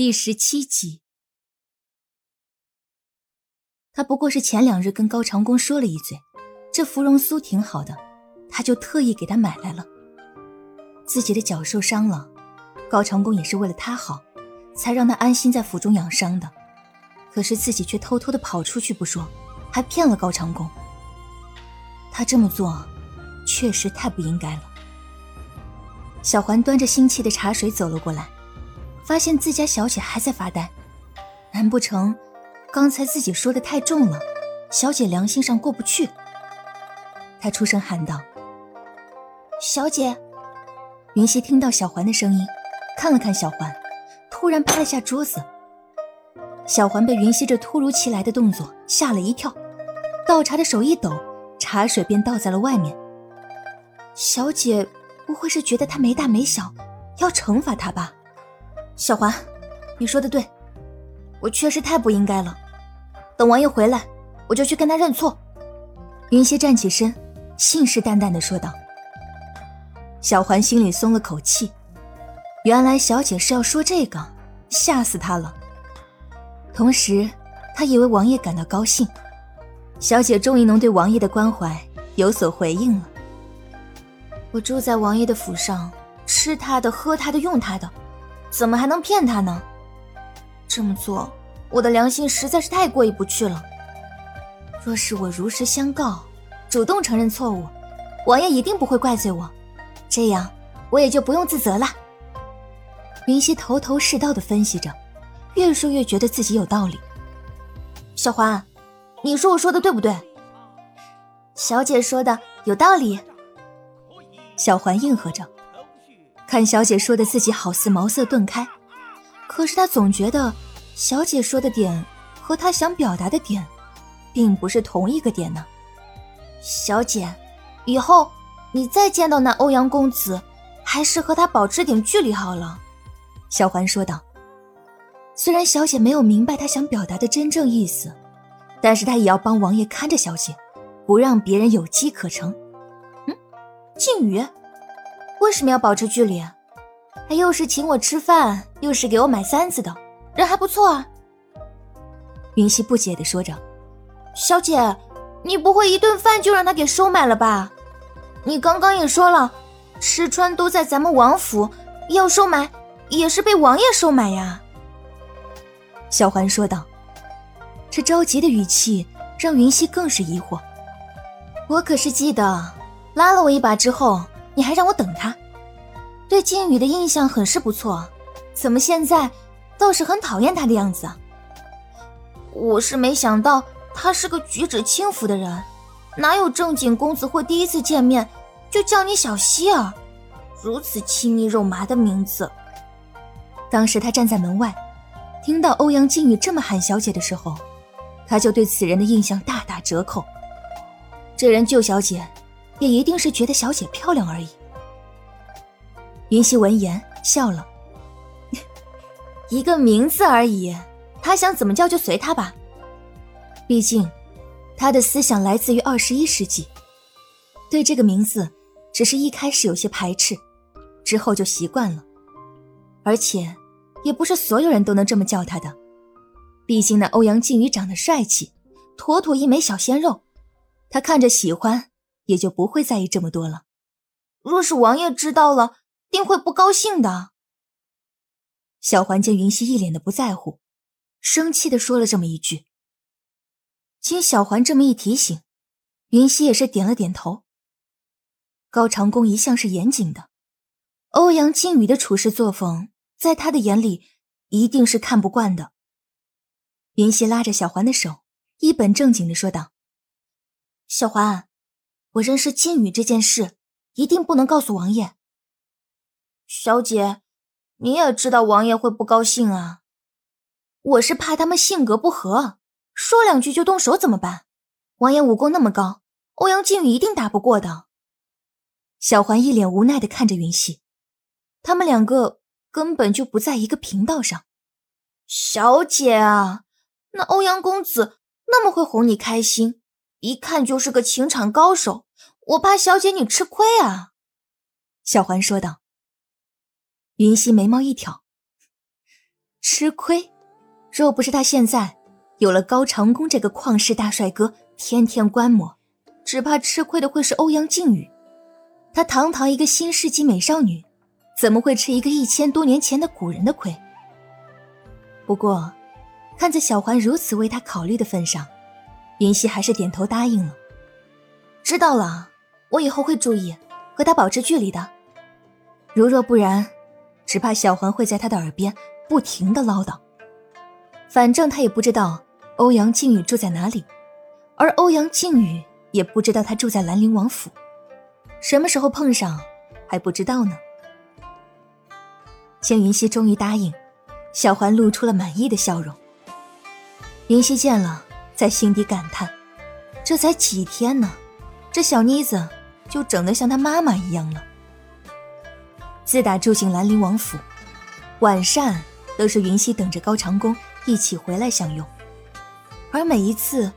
第十七集，他不过是前两日跟高长恭说了一嘴，这芙蓉酥挺好的，他就特意给他买来了。自己的脚受伤了，高长恭也是为了他好，才让他安心在府中养伤的。可是自己却偷偷的跑出去不说，还骗了高长恭。他这么做，确实太不应该了。小环端着腥气的茶水走了过来。发现自家小姐还在发呆，难不成刚才自己说的太重了，小姐良心上过不去？他出声喊道：“小姐。”云溪听到小环的声音，看了看小环，突然拍了下桌子。小环被云溪这突如其来的动作吓了一跳，倒茶的手一抖，茶水便倒在了外面。小姐不会是觉得他没大没小，要惩罚他吧？小环，你说的对，我确实太不应该了。等王爷回来，我就去跟他认错。云溪站起身，信誓旦旦的说道。小环心里松了口气，原来小姐是要说这个，吓死她了。同时，她以为王爷感到高兴，小姐终于能对王爷的关怀有所回应了。我住在王爷的府上，吃他的，喝他的，用他的。怎么还能骗他呢？这么做，我的良心实在是太过意不去了。若是我如实相告，主动承认错误，王爷一定不会怪罪我，这样我也就不用自责了。云溪头头是道的分析着，越说越觉得自己有道理。小环，你说我说的对不对？小姐说的有道理。小环应和着。看小姐说的自己好似茅塞顿开，可是他总觉得小姐说的点和他想表达的点，并不是同一个点呢。小姐，以后你再见到那欧阳公子，还是和他保持点距离好了。”小环说道。虽然小姐没有明白他想表达的真正意思，但是她也要帮王爷看着小姐，不让别人有机可乘。嗯，靖宇。为什么要保持距离？他又是请我吃饭，又是给我买簪子的人，还不错啊。云溪不解的说着：“小姐，你不会一顿饭就让他给收买了吧？你刚刚也说了，吃穿都在咱们王府，要收买也是被王爷收买呀。”小环说道。这着急的语气让云溪更是疑惑。我可是记得，拉了我一把之后。你还让我等他，对靖宇的印象很是不错，怎么现在倒是很讨厌他的样子啊？我是没想到他是个举止轻浮的人，哪有正经公子会第一次见面就叫你小希儿，如此亲密肉麻的名字。当时他站在门外，听到欧阳靖宇这么喊小姐的时候，他就对此人的印象大打折扣。这人救小姐。也一定是觉得小姐漂亮而已。云溪闻言笑了，一个名字而已，他想怎么叫就随他吧。毕竟，他的思想来自于二十一世纪，对这个名字，只是一开始有些排斥，之后就习惯了。而且，也不是所有人都能这么叫他的。毕竟那欧阳靖宇长得帅气，妥妥一枚小鲜肉，他看着喜欢。也就不会在意这么多了。若是王爷知道了，定会不高兴的。小环见云溪一脸的不在乎，生气的说了这么一句。经小环这么一提醒，云溪也是点了点头。高长恭一向是严谨的，欧阳靖宇的处事作风，在他的眼里一定是看不惯的。云溪拉着小环的手，一本正经的说道：“小环。”我认识靖宇这件事，一定不能告诉王爷。小姐，你也知道王爷会不高兴啊。我是怕他们性格不合，说两句就动手怎么办？王爷武功那么高，欧阳靖宇一定打不过的。小环一脸无奈的看着云溪，他们两个根本就不在一个频道上。小姐啊，那欧阳公子那么会哄你开心。一看就是个情场高手，我怕小姐你吃亏啊。”小环说道。云溪眉毛一挑：“吃亏。若不是他现在有了高长恭这个旷世大帅哥天天观摩，只怕吃亏的会是欧阳靖宇。她堂堂一个新世纪美少女，怎么会吃一个一千多年前的古人的亏？不过，看在小环如此为她考虑的份上，云溪还是点头答应了。知道了，我以后会注意和他保持距离的。如若不然，只怕小环会在他的耳边不停的唠叨。反正他也不知道欧阳靖宇住在哪里，而欧阳靖宇也不知道他住在兰陵王府。什么时候碰上还不知道呢。见云溪终于答应，小环露出了满意的笑容。云溪见了，在心底感叹：这才几天呢，这小妮子就整得像她妈妈一样了。自打住进兰陵王府，晚膳都是云溪等着高长恭。一起回来享用，而每一次，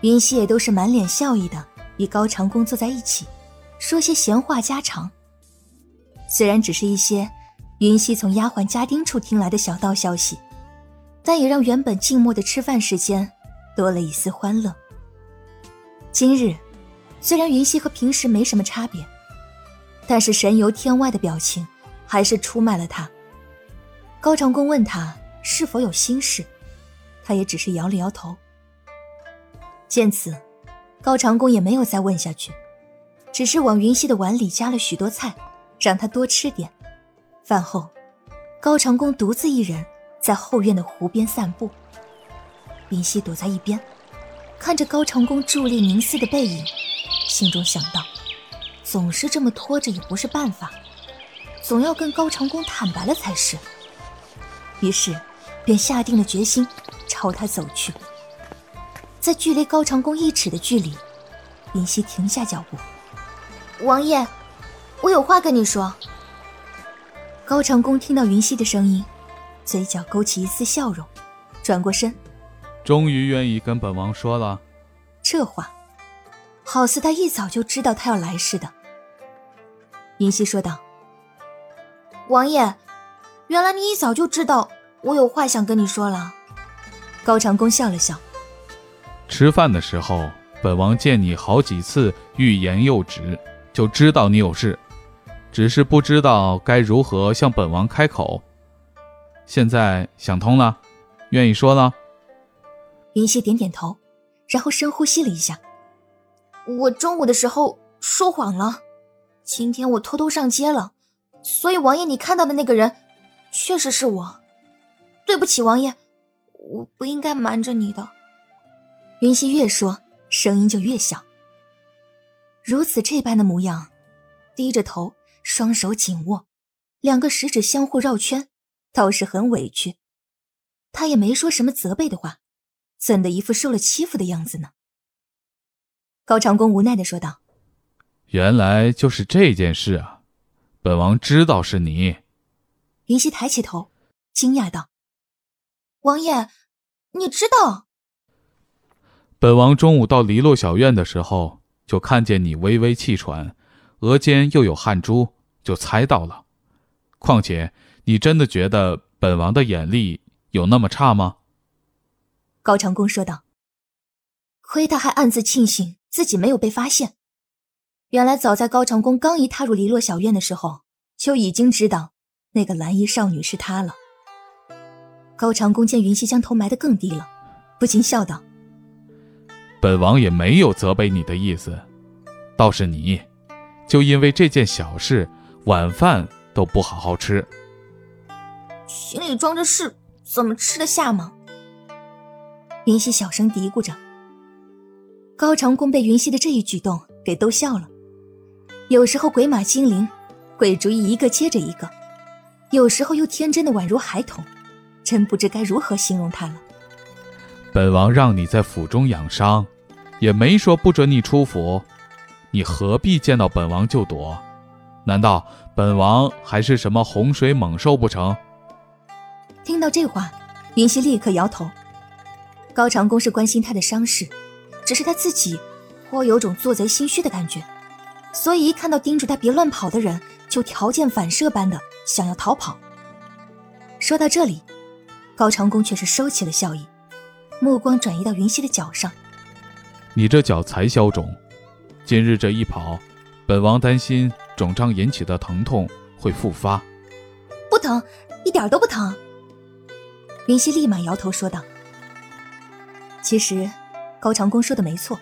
云溪也都是满脸笑意的与高长恭坐在一起，说些闲话家常。虽然只是一些云溪从丫鬟家丁处听来的小道消息，但也让原本静默的吃饭时间多了一丝欢乐。今日，虽然云溪和平时没什么差别，但是神游天外的表情还是出卖了他。高长恭问他。是否有心事？他也只是摇了摇头。见此，高长恭也没有再问下去，只是往云溪的碗里加了许多菜，让他多吃点。饭后，高长恭独自一人在后院的湖边散步。云溪躲在一边，看着高长恭伫立凝思的背影，心中想到：总是这么拖着也不是办法，总要跟高长恭坦白了才是。于是。便下定了决心，朝他走去。在距离高长恭一尺的距离，云溪停下脚步。王爷，我有话跟你说。高长恭听到云溪的声音，嘴角勾起一丝笑容，转过身。终于愿意跟本王说了。这话，好似他一早就知道他要来似的。云溪说道：“王爷，原来你一早就知道。”我有话想跟你说了，高长恭笑了笑。吃饭的时候，本王见你好几次欲言又止，就知道你有事，只是不知道该如何向本王开口。现在想通了，愿意说了。云溪点点头，然后深呼吸了一下。我中午的时候说谎了，今天我偷偷上街了，所以王爷你看到的那个人，确实是我。对不起，王爷，我不应该瞒着你的。云溪越说，声音就越小。如此这般的模样，低着头，双手紧握，两个食指相互绕圈，倒是很委屈。他也没说什么责备的话，怎的一副受了欺负的样子呢？高长恭无奈的说道：“原来就是这件事啊，本王知道是你。”云溪抬起头，惊讶道。王爷，你知道？本王中午到篱落小院的时候，就看见你微微气喘，额间又有汗珠，就猜到了。况且，你真的觉得本王的眼力有那么差吗？高长恭说道。亏他还暗自庆幸自己没有被发现。原来早在高长恭刚一踏入篱落小院的时候，就已经知道那个蓝衣少女是他了。高长恭见云溪将头埋得更低了，不禁笑道：“本王也没有责备你的意思，倒是你，就因为这件小事，晚饭都不好好吃。心里装着事，怎么吃得下吗？”云溪小声嘀咕着。高长恭被云溪的这一举动给逗笑了。有时候鬼马精灵，鬼主意一个接着一个；有时候又天真的宛如孩童。真不知该如何形容他了。本王让你在府中养伤，也没说不准你出府，你何必见到本王就躲？难道本王还是什么洪水猛兽不成？听到这话，云溪立刻摇头。高长恭是关心他的伤势，只是他自己颇有种做贼心虚的感觉，所以一看到叮嘱他别乱跑的人，就条件反射般的想要逃跑。说到这里。高长恭却是收起了笑意，目光转移到云溪的脚上。你这脚才消肿，今日这一跑，本王担心肿胀引起的疼痛会复发。不疼，一点都不疼。云溪立马摇头说道。其实，高长恭说的没错。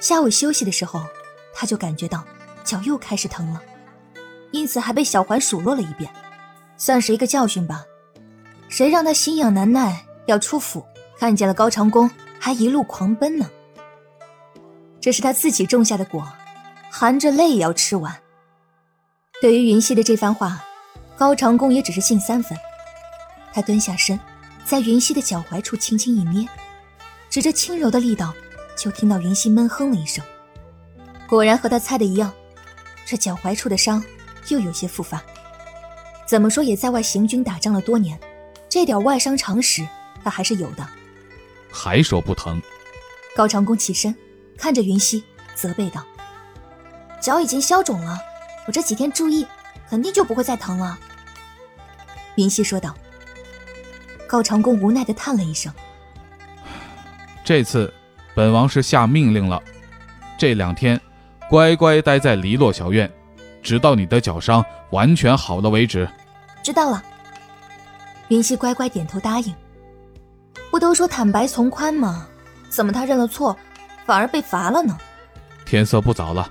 下午休息的时候，他就感觉到脚又开始疼了，因此还被小环数落了一遍，算是一个教训吧。谁让他心痒难耐要出府，看见了高长恭还一路狂奔呢？这是他自己种下的果，含着泪也要吃完。对于云溪的这番话，高长恭也只是信三分。他蹲下身，在云溪的脚踝处轻轻一捏，指着轻柔的力道，就听到云溪闷哼了一声。果然和他猜的一样，这脚踝处的伤又有些复发。怎么说也在外行军打仗了多年。这点外伤常识，他还是有的。还说不疼？高长恭起身，看着云溪，责备道：“脚已经消肿了，我这几天注意，肯定就不会再疼了。”云溪说道。高长恭无奈的叹了一声：“这次，本王是下命令了，这两天，乖乖待在篱落小院，直到你的脚伤完全好了为止。”知道了。云溪乖乖点头答应。不都说坦白从宽吗？怎么他认了错，反而被罚了呢？天色不早了，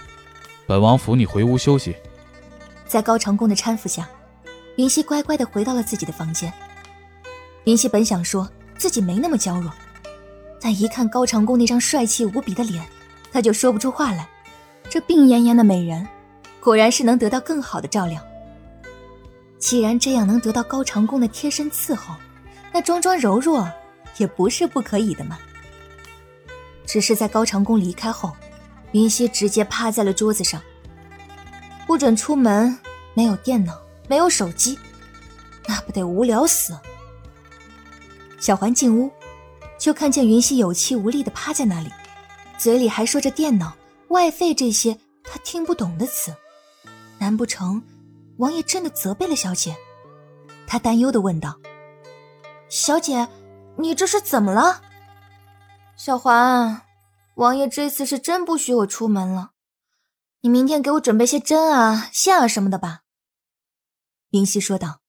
本王扶你回屋休息。在高长恭的搀扶下，云溪乖乖的回到了自己的房间。云溪本想说自己没那么娇弱，但一看高长恭那张帅气无比的脸，他就说不出话来。这病恹恹的美人，果然是能得到更好的照料。既然这样能得到高长恭的贴身伺候，那装装柔弱也不是不可以的嘛。只是在高长恭离开后，云溪直接趴在了桌子上，不准出门，没有电脑，没有手机，那不得无聊死？小环进屋，就看见云溪有气无力的趴在那里，嘴里还说着电脑、外费这些他听不懂的词，难不成？王爷真的责备了小姐，他担忧的问道：“小姐，你这是怎么了？”小环，王爷这次是真不许我出门了，你明天给我准备些针啊、线啊什么的吧。”云溪说道。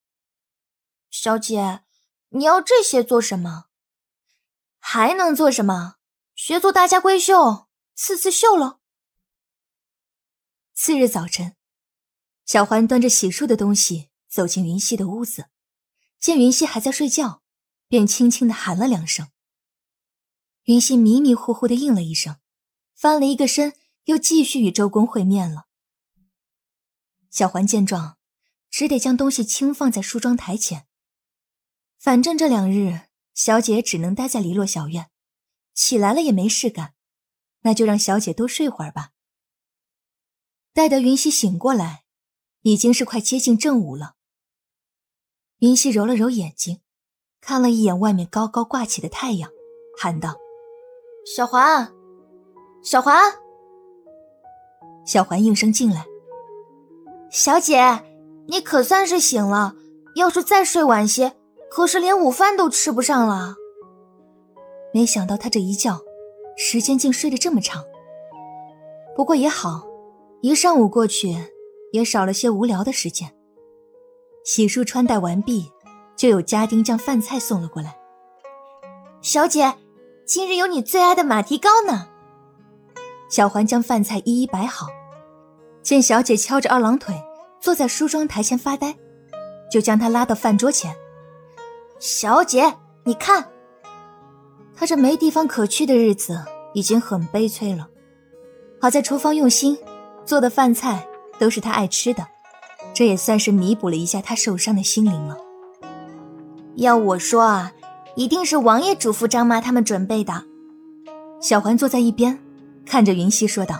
“小姐，你要这些做什么？还能做什么？学做大家闺秀，刺刺绣喽。”次日早晨。小环端着洗漱的东西走进云溪的屋子，见云溪还在睡觉，便轻轻的喊了两声。云溪迷迷糊糊的应了一声，翻了一个身，又继续与周公会面了。小环见状，只得将东西轻放在梳妆台前。反正这两日小姐只能待在篱落小院，起来了也没事干，那就让小姐多睡会儿吧。待得云溪醒过来。已经是快接近正午了。云溪揉了揉眼睛，看了一眼外面高高挂起的太阳，喊道：“小环，小环。”小环应声进来：“小姐，你可算是醒了。要是再睡晚些，可是连午饭都吃不上了。”没想到他这一觉，时间竟睡得这么长。不过也好，一上午过去。也少了些无聊的时间。洗漱穿戴完毕，就有家丁将饭菜送了过来。小姐，今日有你最爱的马蹄糕呢。小环将饭菜一一摆好，见小姐翘着二郎腿坐在梳妆台前发呆，就将她拉到饭桌前。小姐，你看，她这没地方可去的日子已经很悲催了。好在厨房用心做的饭菜。都是他爱吃的，这也算是弥补了一下他受伤的心灵了。要我说啊，一定是王爷嘱咐张妈他们准备的。小环坐在一边，看着云溪说道。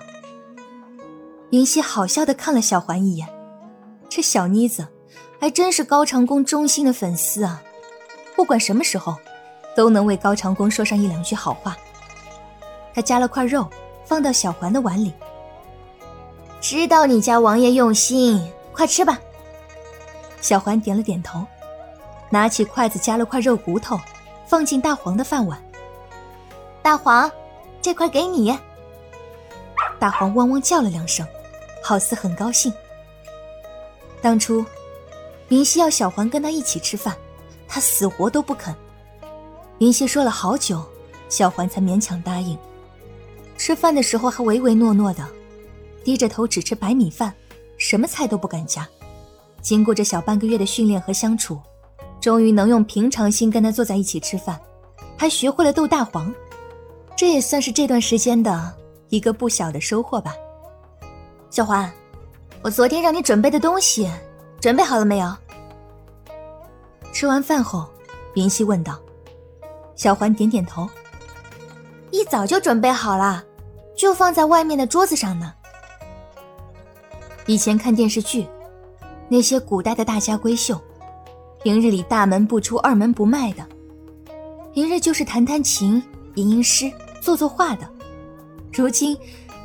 云溪好笑的看了小环一眼，这小妮子还真是高长恭忠心的粉丝啊，不管什么时候，都能为高长恭说上一两句好话。他夹了块肉放到小环的碗里。知道你家王爷用心，快吃吧。小环点了点头，拿起筷子夹了块肉骨头，放进大黄的饭碗。大黄，这块给你。大黄汪汪叫了两声，好似很高兴。当初，林夕要小环跟他一起吃饭，他死活都不肯。云溪说了好久，小环才勉强答应。吃饭的时候还唯唯诺诺的，低着头只吃白米饭，什么菜都不敢夹。经过这小半个月的训练和相处，终于能用平常心跟他坐在一起吃饭，还学会了逗大黄，这也算是这段时间的一个不小的收获吧。小环，我昨天让你准备的东西，准备好了没有？吃完饭后，林夕问道。小环点点头。一早就准备好了，就放在外面的桌子上呢。以前看电视剧，那些古代的大家闺秀，平日里大门不出二门不迈的，平日就是弹弹琴、吟吟诗、作作画的。如今，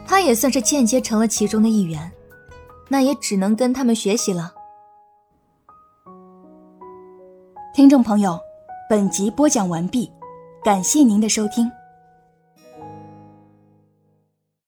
她也算是间接成了其中的一员，那也只能跟他们学习了。听众朋友，本集播讲完毕，感谢您的收听。